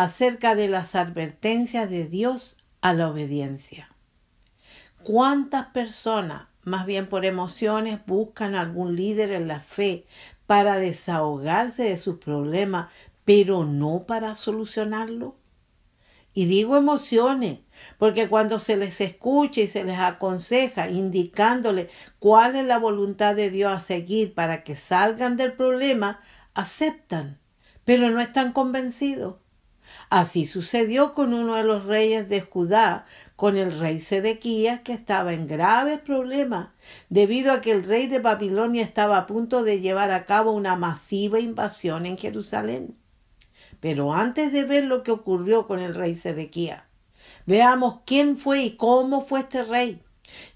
acerca de las advertencias de Dios a la obediencia. ¿Cuántas personas, más bien por emociones, buscan algún líder en la fe para desahogarse de sus problemas, pero no para solucionarlo? Y digo emociones, porque cuando se les escucha y se les aconseja indicándole cuál es la voluntad de Dios a seguir para que salgan del problema, aceptan, pero no están convencidos. Así sucedió con uno de los reyes de Judá, con el rey Sedequías, que estaba en graves problemas, debido a que el rey de Babilonia estaba a punto de llevar a cabo una masiva invasión en Jerusalén. Pero antes de ver lo que ocurrió con el rey Sedequía, veamos quién fue y cómo fue este rey,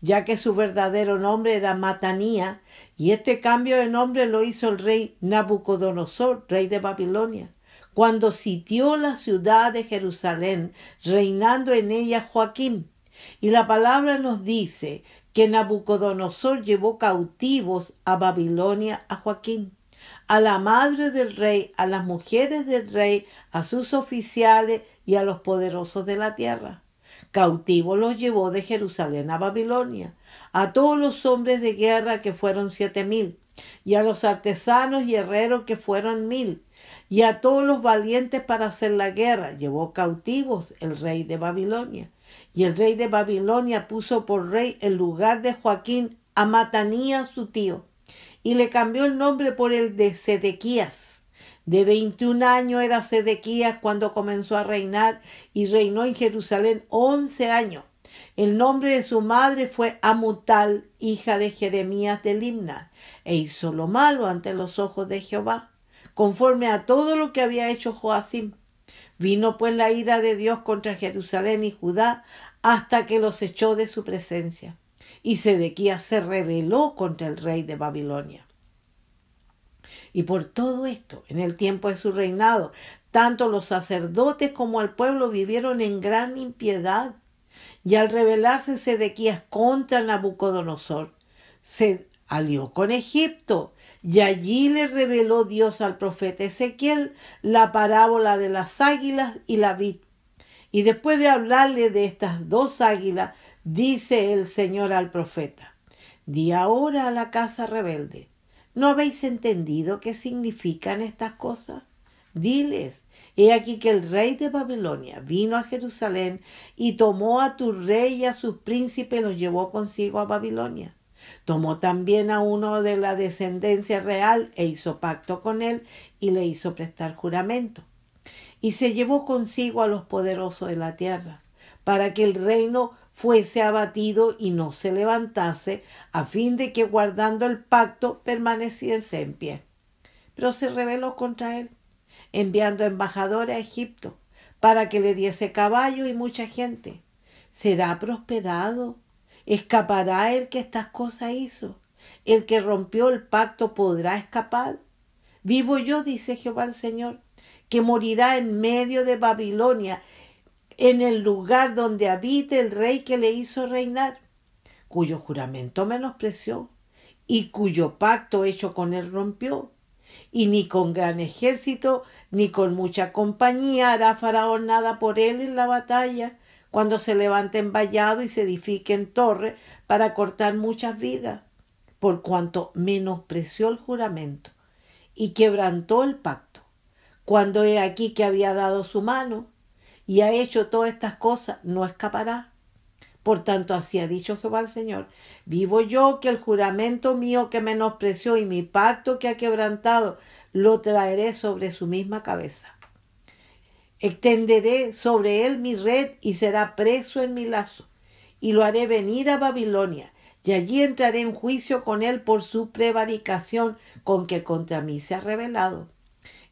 ya que su verdadero nombre era Matanía, y este cambio de nombre lo hizo el rey Nabucodonosor, rey de Babilonia, cuando sitió la ciudad de Jerusalén, reinando en ella Joaquín. Y la palabra nos dice que Nabucodonosor llevó cautivos a Babilonia a Joaquín a la madre del rey, a las mujeres del rey, a sus oficiales y a los poderosos de la tierra. Cautivo los llevó de Jerusalén a Babilonia, a todos los hombres de guerra que fueron siete mil, y a los artesanos y herreros que fueron mil, y a todos los valientes para hacer la guerra. Llevó cautivos el rey de Babilonia. Y el rey de Babilonia puso por rey en lugar de Joaquín a Matanías su tío y le cambió el nombre por el de Sedequías. De 21 años era Sedequías cuando comenzó a reinar y reinó en Jerusalén 11 años. El nombre de su madre fue Amutal, hija de Jeremías de Limna, e hizo lo malo ante los ojos de Jehová, conforme a todo lo que había hecho Joacim. Vino pues la ira de Dios contra Jerusalén y Judá hasta que los echó de su presencia y Sedequías se rebeló contra el rey de Babilonia. Y por todo esto, en el tiempo de su reinado, tanto los sacerdotes como el pueblo vivieron en gran impiedad. Y al rebelarse Sedequías contra Nabucodonosor, se alió con Egipto. Y allí le reveló Dios al profeta Ezequiel la parábola de las águilas y la vid. Y después de hablarle de estas dos águilas, Dice el Señor al profeta, di ahora a la casa rebelde, ¿no habéis entendido qué significan estas cosas? Diles, he aquí que el rey de Babilonia vino a Jerusalén y tomó a tu rey y a sus príncipes y los llevó consigo a Babilonia. Tomó también a uno de la descendencia real e hizo pacto con él y le hizo prestar juramento. Y se llevó consigo a los poderosos de la tierra, para que el reino fuese abatido y no se levantase, a fin de que guardando el pacto permaneciese en pie. Pero se rebeló contra él, enviando embajadores a Egipto, para que le diese caballo y mucha gente. ¿Será prosperado? ¿Escapará el que estas cosas hizo? ¿El que rompió el pacto podrá escapar? Vivo yo, dice Jehová el Señor, que morirá en medio de Babilonia en el lugar donde habite el rey que le hizo reinar, cuyo juramento menospreció y cuyo pacto hecho con él rompió. Y ni con gran ejército, ni con mucha compañía hará Faraón nada por él en la batalla, cuando se levante en vallado y se edifique en torre para cortar muchas vidas, por cuanto menospreció el juramento y quebrantó el pacto, cuando he aquí que había dado su mano y ha hecho todas estas cosas, no escapará. Por tanto, así ha dicho Jehová el Señor, vivo yo que el juramento mío que menospreció y mi pacto que ha quebrantado, lo traeré sobre su misma cabeza. Extenderé sobre él mi red y será preso en mi lazo, y lo haré venir a Babilonia, y allí entraré en juicio con él por su prevaricación con que contra mí se ha revelado.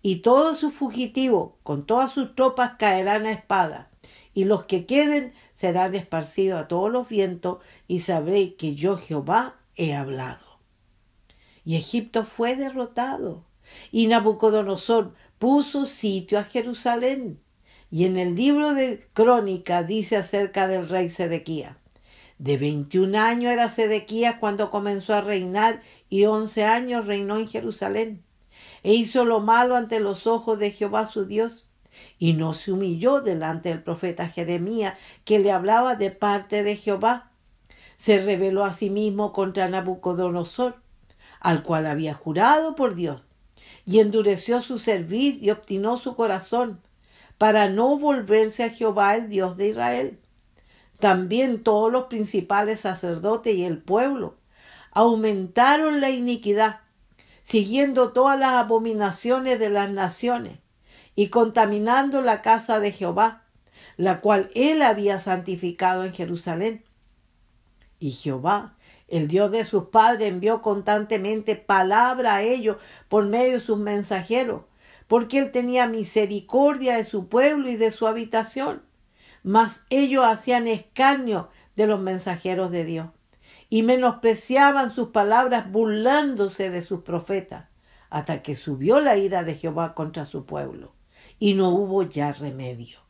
Y todos sus fugitivos, con todas sus tropas, caerán a espada, y los que queden serán esparcidos a todos los vientos, y sabréis que yo Jehová he hablado. Y Egipto fue derrotado, y Nabucodonosor puso sitio a Jerusalén. Y en el libro de Crónica dice acerca del rey Sedequía. De 21 años era Sedequías cuando comenzó a reinar y 11 años reinó en Jerusalén. E hizo lo malo ante los ojos de Jehová su Dios y no se humilló delante del profeta Jeremías, que le hablaba de parte de Jehová. Se rebeló a sí mismo contra Nabucodonosor, al cual había jurado por Dios, y endureció su cerviz y obstinó su corazón, para no volverse a Jehová el Dios de Israel. También todos los principales sacerdotes y el pueblo aumentaron la iniquidad, siguiendo todas las abominaciones de las naciones y contaminando la casa de Jehová, la cual él había santificado en Jerusalén. Y Jehová, el Dios de sus padres, envió constantemente palabra a ellos por medio de sus mensajeros, porque él tenía misericordia de su pueblo y de su habitación. Mas ellos hacían escarnio de los mensajeros de Dios y menospreciaban sus palabras burlándose de sus profetas, hasta que subió la ira de Jehová contra su pueblo y no hubo ya remedio.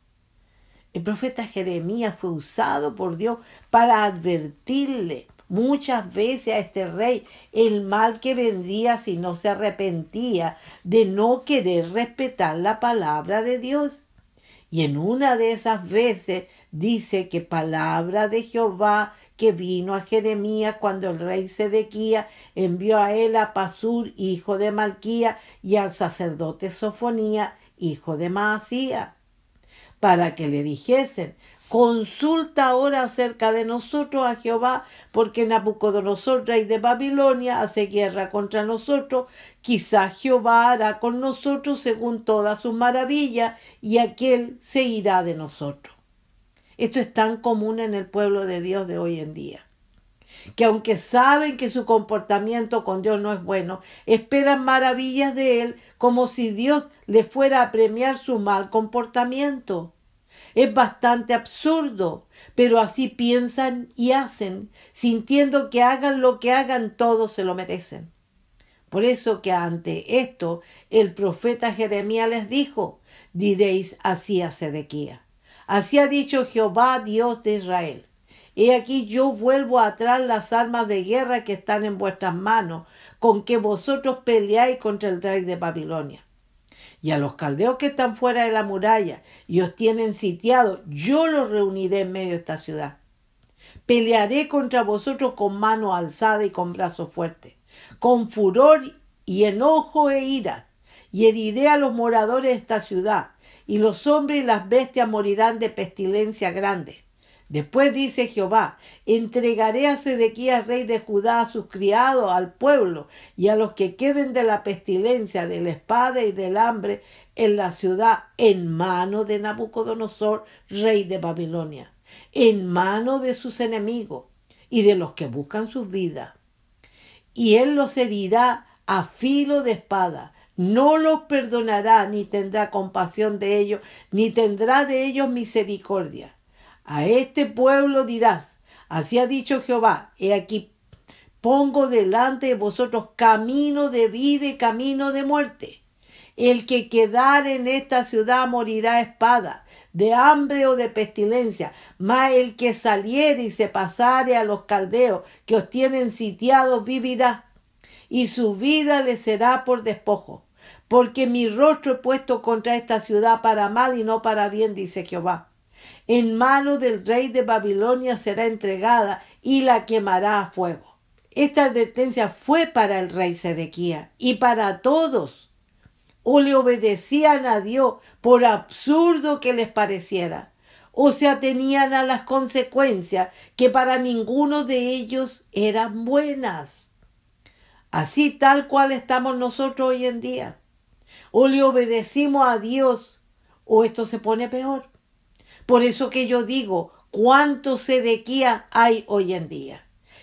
El profeta Jeremías fue usado por Dios para advertirle muchas veces a este rey el mal que vendría si no se arrepentía de no querer respetar la palabra de Dios. Y en una de esas veces dice que palabra de Jehová que vino a Jeremías cuando el rey Sedequía envió a él a Pasur, hijo de Malquía, y al sacerdote Sofonía, hijo de Maasía, para que le dijesen, consulta ahora acerca de nosotros a Jehová, porque Nabucodonosor, rey de Babilonia, hace guerra contra nosotros. Quizás Jehová hará con nosotros según todas sus maravillas, y aquel se irá de nosotros. Esto es tan común en el pueblo de Dios de hoy en día que aunque saben que su comportamiento con Dios no es bueno, esperan maravillas de Él como si Dios le fuera a premiar su mal comportamiento. Es bastante absurdo, pero así piensan y hacen, sintiendo que hagan lo que hagan, todos se lo merecen. Por eso que ante esto el profeta Jeremías les dijo, diréis así a Sedequía. Así ha dicho Jehová, Dios de Israel He aquí yo vuelvo atrás las armas de guerra que están en vuestras manos, con que vosotros peleáis contra el rey de Babilonia. Y a los caldeos que están fuera de la muralla y os tienen sitiados, yo los reuniré en medio de esta ciudad. Pelearé contra vosotros con mano alzada y con brazo fuerte, con furor y enojo e ira, y heriré a los moradores de esta ciudad, y los hombres y las bestias morirán de pestilencia grande Después dice Jehová, entregaré a Sedequías, rey de Judá, a sus criados, al pueblo, y a los que queden de la pestilencia, de la espada y del hambre en la ciudad, en mano de Nabucodonosor, rey de Babilonia, en mano de sus enemigos y de los que buscan sus vidas. Y él los herirá a filo de espada, no los perdonará, ni tendrá compasión de ellos, ni tendrá de ellos misericordia a este pueblo dirás, así ha dicho Jehová, he aquí pongo delante de vosotros camino de vida y camino de muerte. El que quedar en esta ciudad morirá a espada, de hambre o de pestilencia, mas el que saliere y se pasare a los caldeos que os tienen sitiados vivirá, y su vida le será por despojo. Porque mi rostro he puesto contra esta ciudad para mal y no para bien, dice Jehová. En mano del rey de Babilonia será entregada y la quemará a fuego. Esta advertencia fue para el rey Sedequía y para todos. O le obedecían a Dios por absurdo que les pareciera, o se atenían a las consecuencias que para ninguno de ellos eran buenas. Así tal cual estamos nosotros hoy en día. O le obedecimos a Dios o esto se pone peor. Por eso que yo digo, ¿cuánto Sedequía hay hoy en día?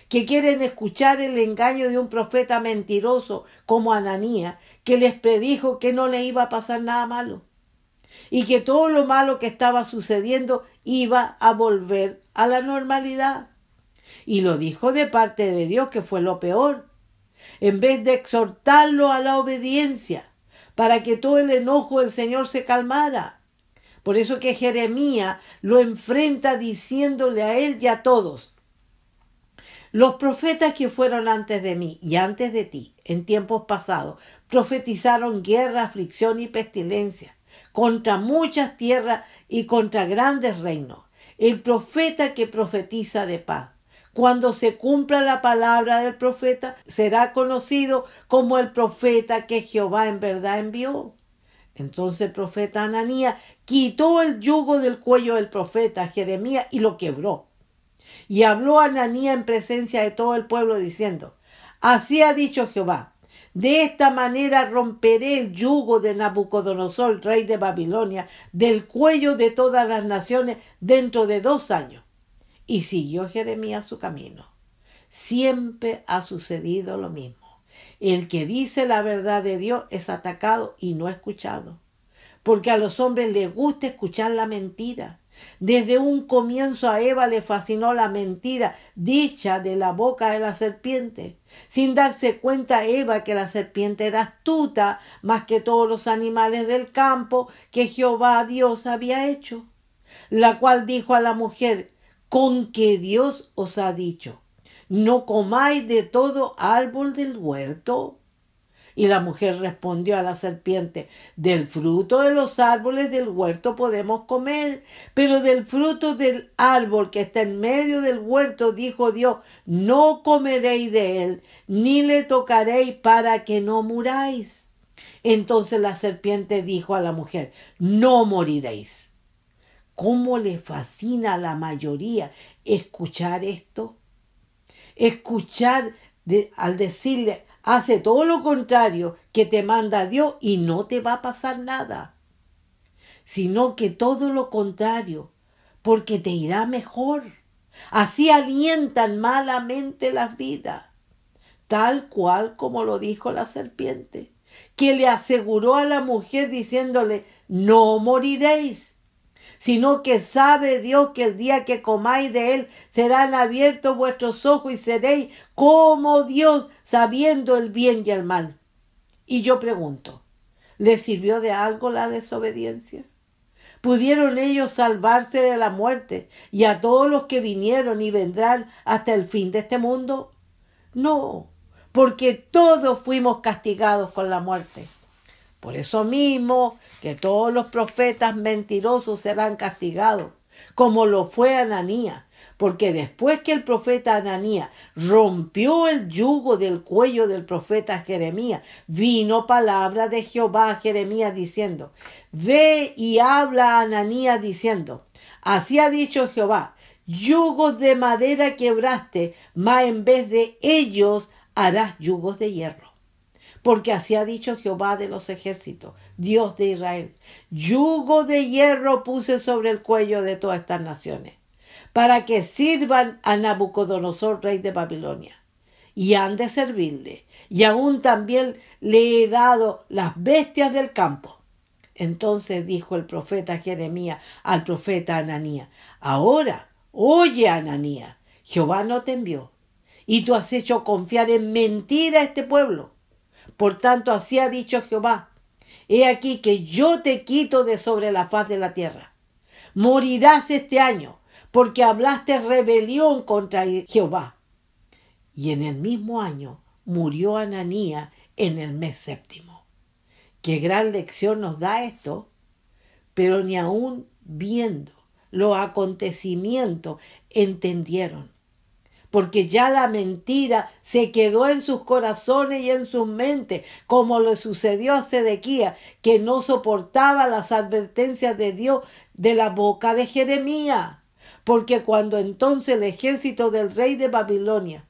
que quieren escuchar el engaño de un profeta mentiroso como Ananía, que les predijo que no le iba a pasar nada malo y que todo lo malo que estaba sucediendo iba a volver a la normalidad. Y lo dijo de parte de Dios, que fue lo peor. En vez de exhortarlo a la obediencia, para que todo el enojo del Señor se calmara. Por eso que Jeremías lo enfrenta diciéndole a él y a todos, los profetas que fueron antes de mí y antes de ti, en tiempos pasados, profetizaron guerra, aflicción y pestilencia contra muchas tierras y contra grandes reinos. El profeta que profetiza de paz. Cuando se cumpla la palabra del profeta, será conocido como el profeta que Jehová en verdad envió. Entonces el profeta Ananías quitó el yugo del cuello del profeta Jeremías y lo quebró y habló Ananía en presencia de todo el pueblo diciendo, Así ha dicho Jehová, de esta manera romperé el yugo de Nabucodonosor, rey de Babilonia, del cuello de todas las naciones dentro de dos años. Y siguió Jeremías su camino. Siempre ha sucedido lo mismo. El que dice la verdad de Dios es atacado y no escuchado. Porque a los hombres les gusta escuchar la mentira. Desde un comienzo a Eva le fascinó la mentira dicha de la boca de la serpiente, sin darse cuenta Eva que la serpiente era astuta más que todos los animales del campo que Jehová Dios había hecho, la cual dijo a la mujer, con que Dios os ha dicho, no comáis de todo árbol del huerto. Y la mujer respondió a la serpiente, del fruto de los árboles del huerto podemos comer, pero del fruto del árbol que está en medio del huerto, dijo Dios, no comeréis de él, ni le tocaréis para que no muráis. Entonces la serpiente dijo a la mujer, no moriréis. ¿Cómo le fascina a la mayoría escuchar esto? Escuchar al decirle, hace todo lo contrario que te manda Dios y no te va a pasar nada, sino que todo lo contrario, porque te irá mejor. Así alientan malamente las vidas, tal cual como lo dijo la serpiente, que le aseguró a la mujer diciéndole, no moriréis sino que sabe Dios que el día que comáis de él serán abiertos vuestros ojos y seréis como Dios, sabiendo el bien y el mal. Y yo pregunto, ¿le sirvió de algo la desobediencia? ¿Pudieron ellos salvarse de la muerte y a todos los que vinieron y vendrán hasta el fin de este mundo? No, porque todos fuimos castigados con la muerte. Por eso mismo que todos los profetas mentirosos serán castigados, como lo fue Ananía, porque después que el profeta Ananía rompió el yugo del cuello del profeta Jeremías, vino palabra de Jehová a Jeremías diciendo, ve y habla a Ananías diciendo, así ha dicho Jehová, yugos de madera quebraste, mas en vez de ellos harás yugos de hierro porque así ha dicho Jehová de los ejércitos, Dios de Israel. Yugo de hierro puse sobre el cuello de todas estas naciones, para que sirvan a Nabucodonosor, rey de Babilonia, y han de servirle, y aún también le he dado las bestias del campo. Entonces dijo el profeta Jeremías al profeta Ananías, ahora, oye Ananías, Jehová no te envió, y tú has hecho confiar en mentira a este pueblo por tanto, así ha dicho Jehová, he aquí que yo te quito de sobre la faz de la tierra, morirás este año, porque hablaste rebelión contra Jehová. Y en el mismo año murió Ananía en el mes séptimo. Qué gran lección nos da esto, pero ni aun viendo los acontecimientos entendieron porque ya la mentira se quedó en sus corazones y en sus mentes, como le sucedió a Sedequía, que no soportaba las advertencias de Dios de la boca de Jeremías. Porque cuando entonces el ejército del rey de Babilonia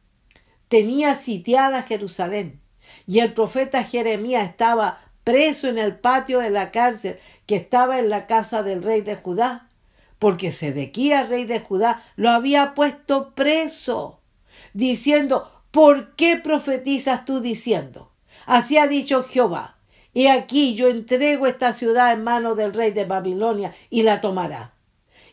tenía sitiada Jerusalén y el profeta Jeremías estaba preso en el patio de la cárcel que estaba en la casa del rey de Judá, porque Sedequía, rey de Judá, lo había puesto preso, diciendo, ¿por qué profetizas tú diciendo? Así ha dicho Jehová, y aquí yo entrego esta ciudad en manos del rey de Babilonia y la tomará.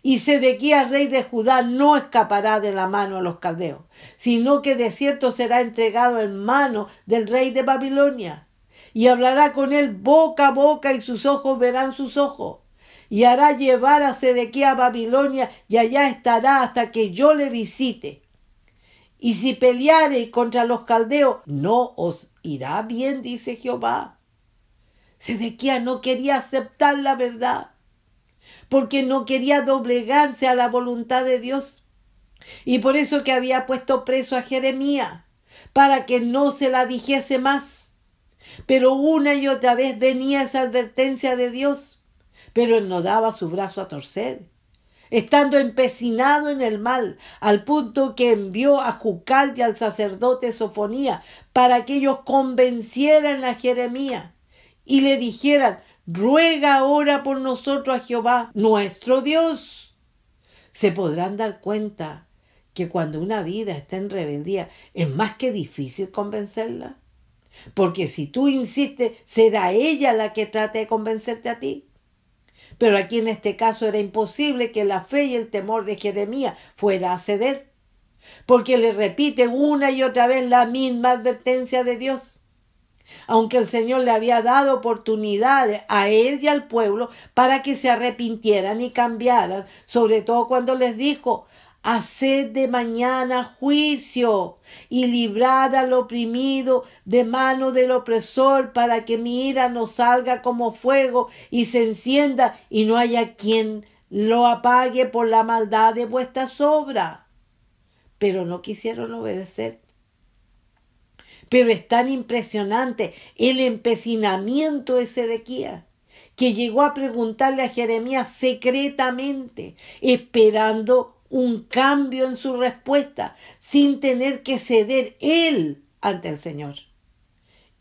Y Sedequía, rey de Judá, no escapará de la mano de los caldeos, sino que de cierto será entregado en mano del rey de Babilonia. Y hablará con él boca a boca y sus ojos verán sus ojos y hará llevar a Sedequía a Babilonia y allá estará hasta que yo le visite. Y si peleare contra los caldeos, no os irá bien, dice Jehová. Sedequía no quería aceptar la verdad, porque no quería doblegarse a la voluntad de Dios. Y por eso que había puesto preso a Jeremías, para que no se la dijese más. Pero una y otra vez venía esa advertencia de Dios pero él no daba su brazo a torcer, estando empecinado en el mal, al punto que envió a Jucal y al sacerdote Sofonía para que ellos convencieran a Jeremías y le dijeran, ruega ahora por nosotros a Jehová, nuestro Dios. Se podrán dar cuenta que cuando una vida está en rebeldía es más que difícil convencerla. Porque si tú insistes, será ella la que trate de convencerte a ti. Pero aquí en este caso era imposible que la fe y el temor de Jeremías fuera a ceder, porque le repite una y otra vez la misma advertencia de Dios. Aunque el Señor le había dado oportunidades a él y al pueblo para que se arrepintieran y cambiaran, sobre todo cuando les dijo, Haced de mañana juicio y librad al oprimido de mano del opresor para que mi ira no salga como fuego y se encienda y no haya quien lo apague por la maldad de vuestras obras. Pero no quisieron obedecer. Pero es tan impresionante el empecinamiento de Sedequía que llegó a preguntarle a Jeremías secretamente, esperando un cambio en su respuesta sin tener que ceder él ante el Señor.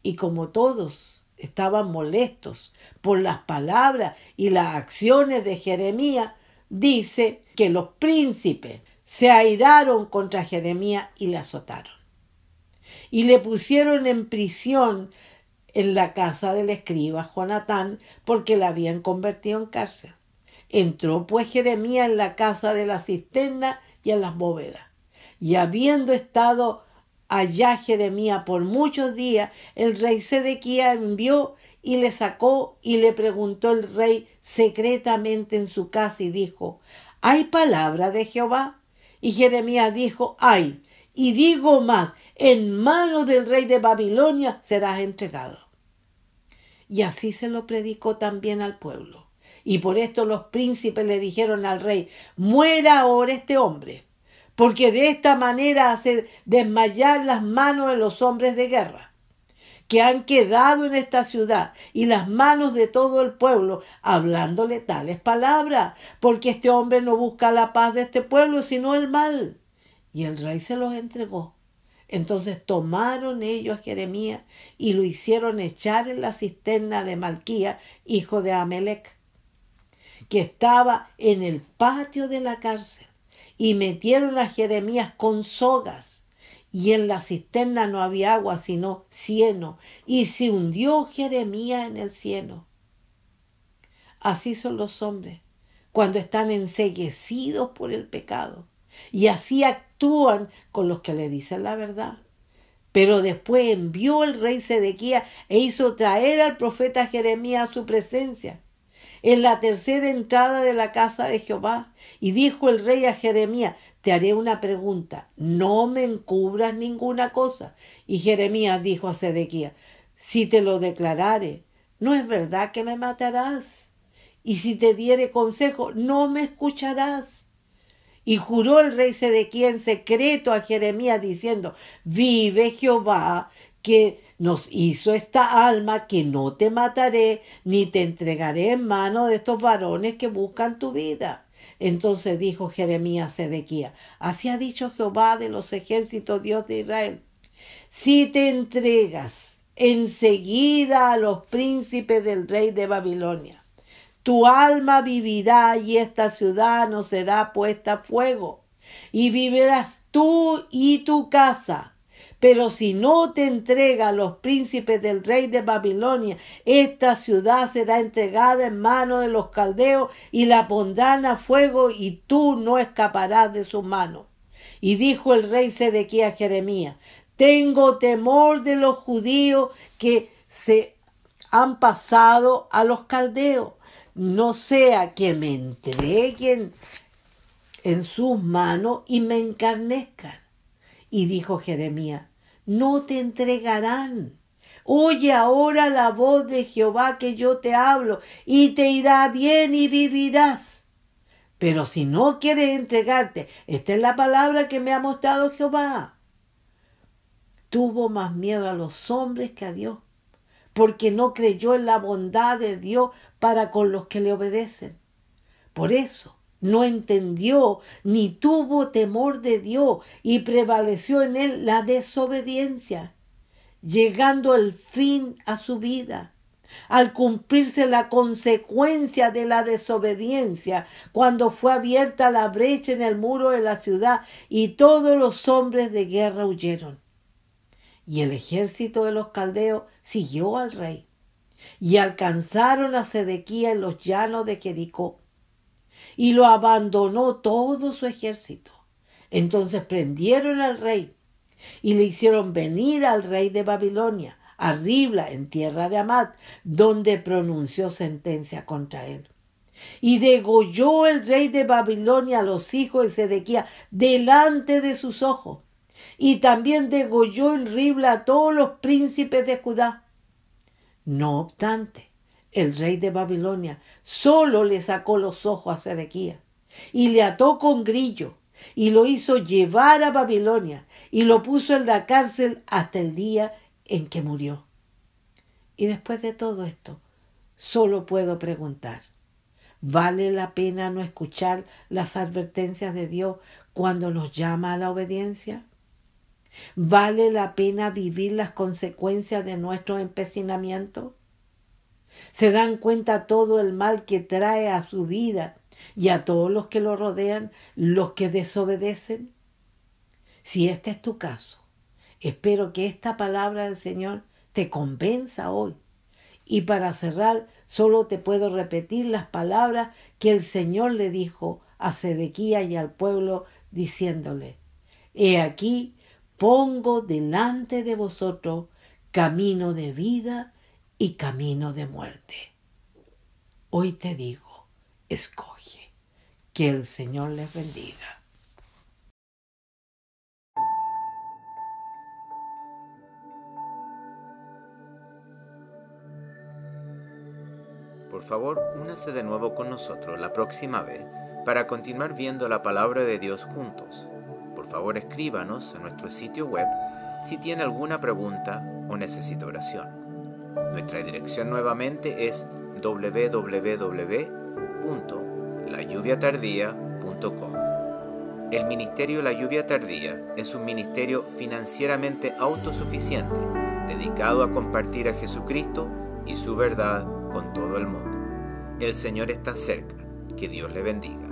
Y como todos estaban molestos por las palabras y las acciones de Jeremías, dice que los príncipes se airaron contra Jeremías y le azotaron. Y le pusieron en prisión en la casa del escriba Jonatán porque la habían convertido en cárcel. Entró pues Jeremías en la casa de la cisterna y en las bóvedas. Y habiendo estado allá Jeremías por muchos días, el rey Sedequía envió y le sacó y le preguntó el rey secretamente en su casa y dijo, ¿hay palabra de Jehová? Y Jeremías dijo, hay. Y digo más, en manos del rey de Babilonia serás entregado. Y así se lo predicó también al pueblo. Y por esto los príncipes le dijeron al rey, muera ahora este hombre, porque de esta manera hace desmayar las manos de los hombres de guerra que han quedado en esta ciudad y las manos de todo el pueblo hablándole tales palabras, porque este hombre no busca la paz de este pueblo, sino el mal. Y el rey se los entregó. Entonces tomaron ellos a Jeremías y lo hicieron echar en la cisterna de Malquía, hijo de Amelec que estaba en el patio de la cárcel y metieron a Jeremías con sogas y en la cisterna no había agua sino cieno y se hundió Jeremías en el cieno. Así son los hombres cuando están enseguecidos por el pecado y así actúan con los que le dicen la verdad. Pero después envió el rey Sedequía e hizo traer al profeta Jeremías a su presencia en la tercera entrada de la casa de Jehová. Y dijo el rey a Jeremías, te haré una pregunta, no me encubras ninguna cosa. Y Jeremías dijo a Sedequías, si te lo declarare, ¿no es verdad que me matarás? Y si te diere consejo, no me escucharás. Y juró el rey Sedequías en secreto a Jeremías diciendo, vive Jehová, que nos hizo esta alma, que no te mataré, ni te entregaré en mano de estos varones que buscan tu vida. Entonces dijo Jeremías a Sedequías, así ha dicho Jehová de los ejércitos, Dios de Israel, si te entregas enseguida a los príncipes del rey de Babilonia, tu alma vivirá y esta ciudad no será puesta a fuego, y vivirás tú y tu casa pero si no te entrega a los príncipes del rey de Babilonia, esta ciudad será entregada en manos de los caldeos y la pondrán a fuego y tú no escaparás de su mano. Y dijo el rey Sedequías Jeremías, tengo temor de los judíos que se han pasado a los caldeos, no sea que me entreguen en sus manos y me encarnezcan. Y dijo Jeremías, no te entregarán. Oye ahora la voz de Jehová que yo te hablo, y te irá bien y vivirás. Pero si no quieres entregarte, esta es la palabra que me ha mostrado Jehová. Tuvo más miedo a los hombres que a Dios, porque no creyó en la bondad de Dios para con los que le obedecen. Por eso no entendió ni tuvo temor de Dios y prevaleció en él la desobediencia, llegando el fin a su vida. Al cumplirse la consecuencia de la desobediencia, cuando fue abierta la brecha en el muro de la ciudad y todos los hombres de guerra huyeron. Y el ejército de los caldeos siguió al rey y alcanzaron a Sedequía en los llanos de Jericó y lo abandonó todo su ejército. Entonces prendieron al rey y le hicieron venir al rey de Babilonia, a Ribla, en tierra de Amat, donde pronunció sentencia contra él. Y degolló el rey de Babilonia a los hijos de Sedequía delante de sus ojos. Y también degolló en Ribla a todos los príncipes de Judá. No obstante, el rey de Babilonia, solo le sacó los ojos a Sedequía y le ató con grillo y lo hizo llevar a Babilonia y lo puso en la cárcel hasta el día en que murió. Y después de todo esto, solo puedo preguntar, ¿vale la pena no escuchar las advertencias de Dios cuando nos llama a la obediencia? ¿Vale la pena vivir las consecuencias de nuestro empecinamiento? Se dan cuenta todo el mal que trae a su vida y a todos los que lo rodean, los que desobedecen. Si este es tu caso, espero que esta palabra del Señor te convenza hoy. Y para cerrar, solo te puedo repetir las palabras que el Señor le dijo a Sedequía y al pueblo, diciéndole, He aquí, pongo delante de vosotros camino de vida y camino de muerte. Hoy te digo, escoge, que el Señor les bendiga. Por favor, únase de nuevo con nosotros la próxima vez para continuar viendo la palabra de Dios juntos. Por favor, escríbanos a nuestro sitio web si tiene alguna pregunta o necesita oración. Nuestra dirección nuevamente es www.layuviatardía.com. El Ministerio La Lluvia Tardía es un ministerio financieramente autosuficiente dedicado a compartir a Jesucristo y su verdad con todo el mundo. El Señor está cerca. Que Dios le bendiga.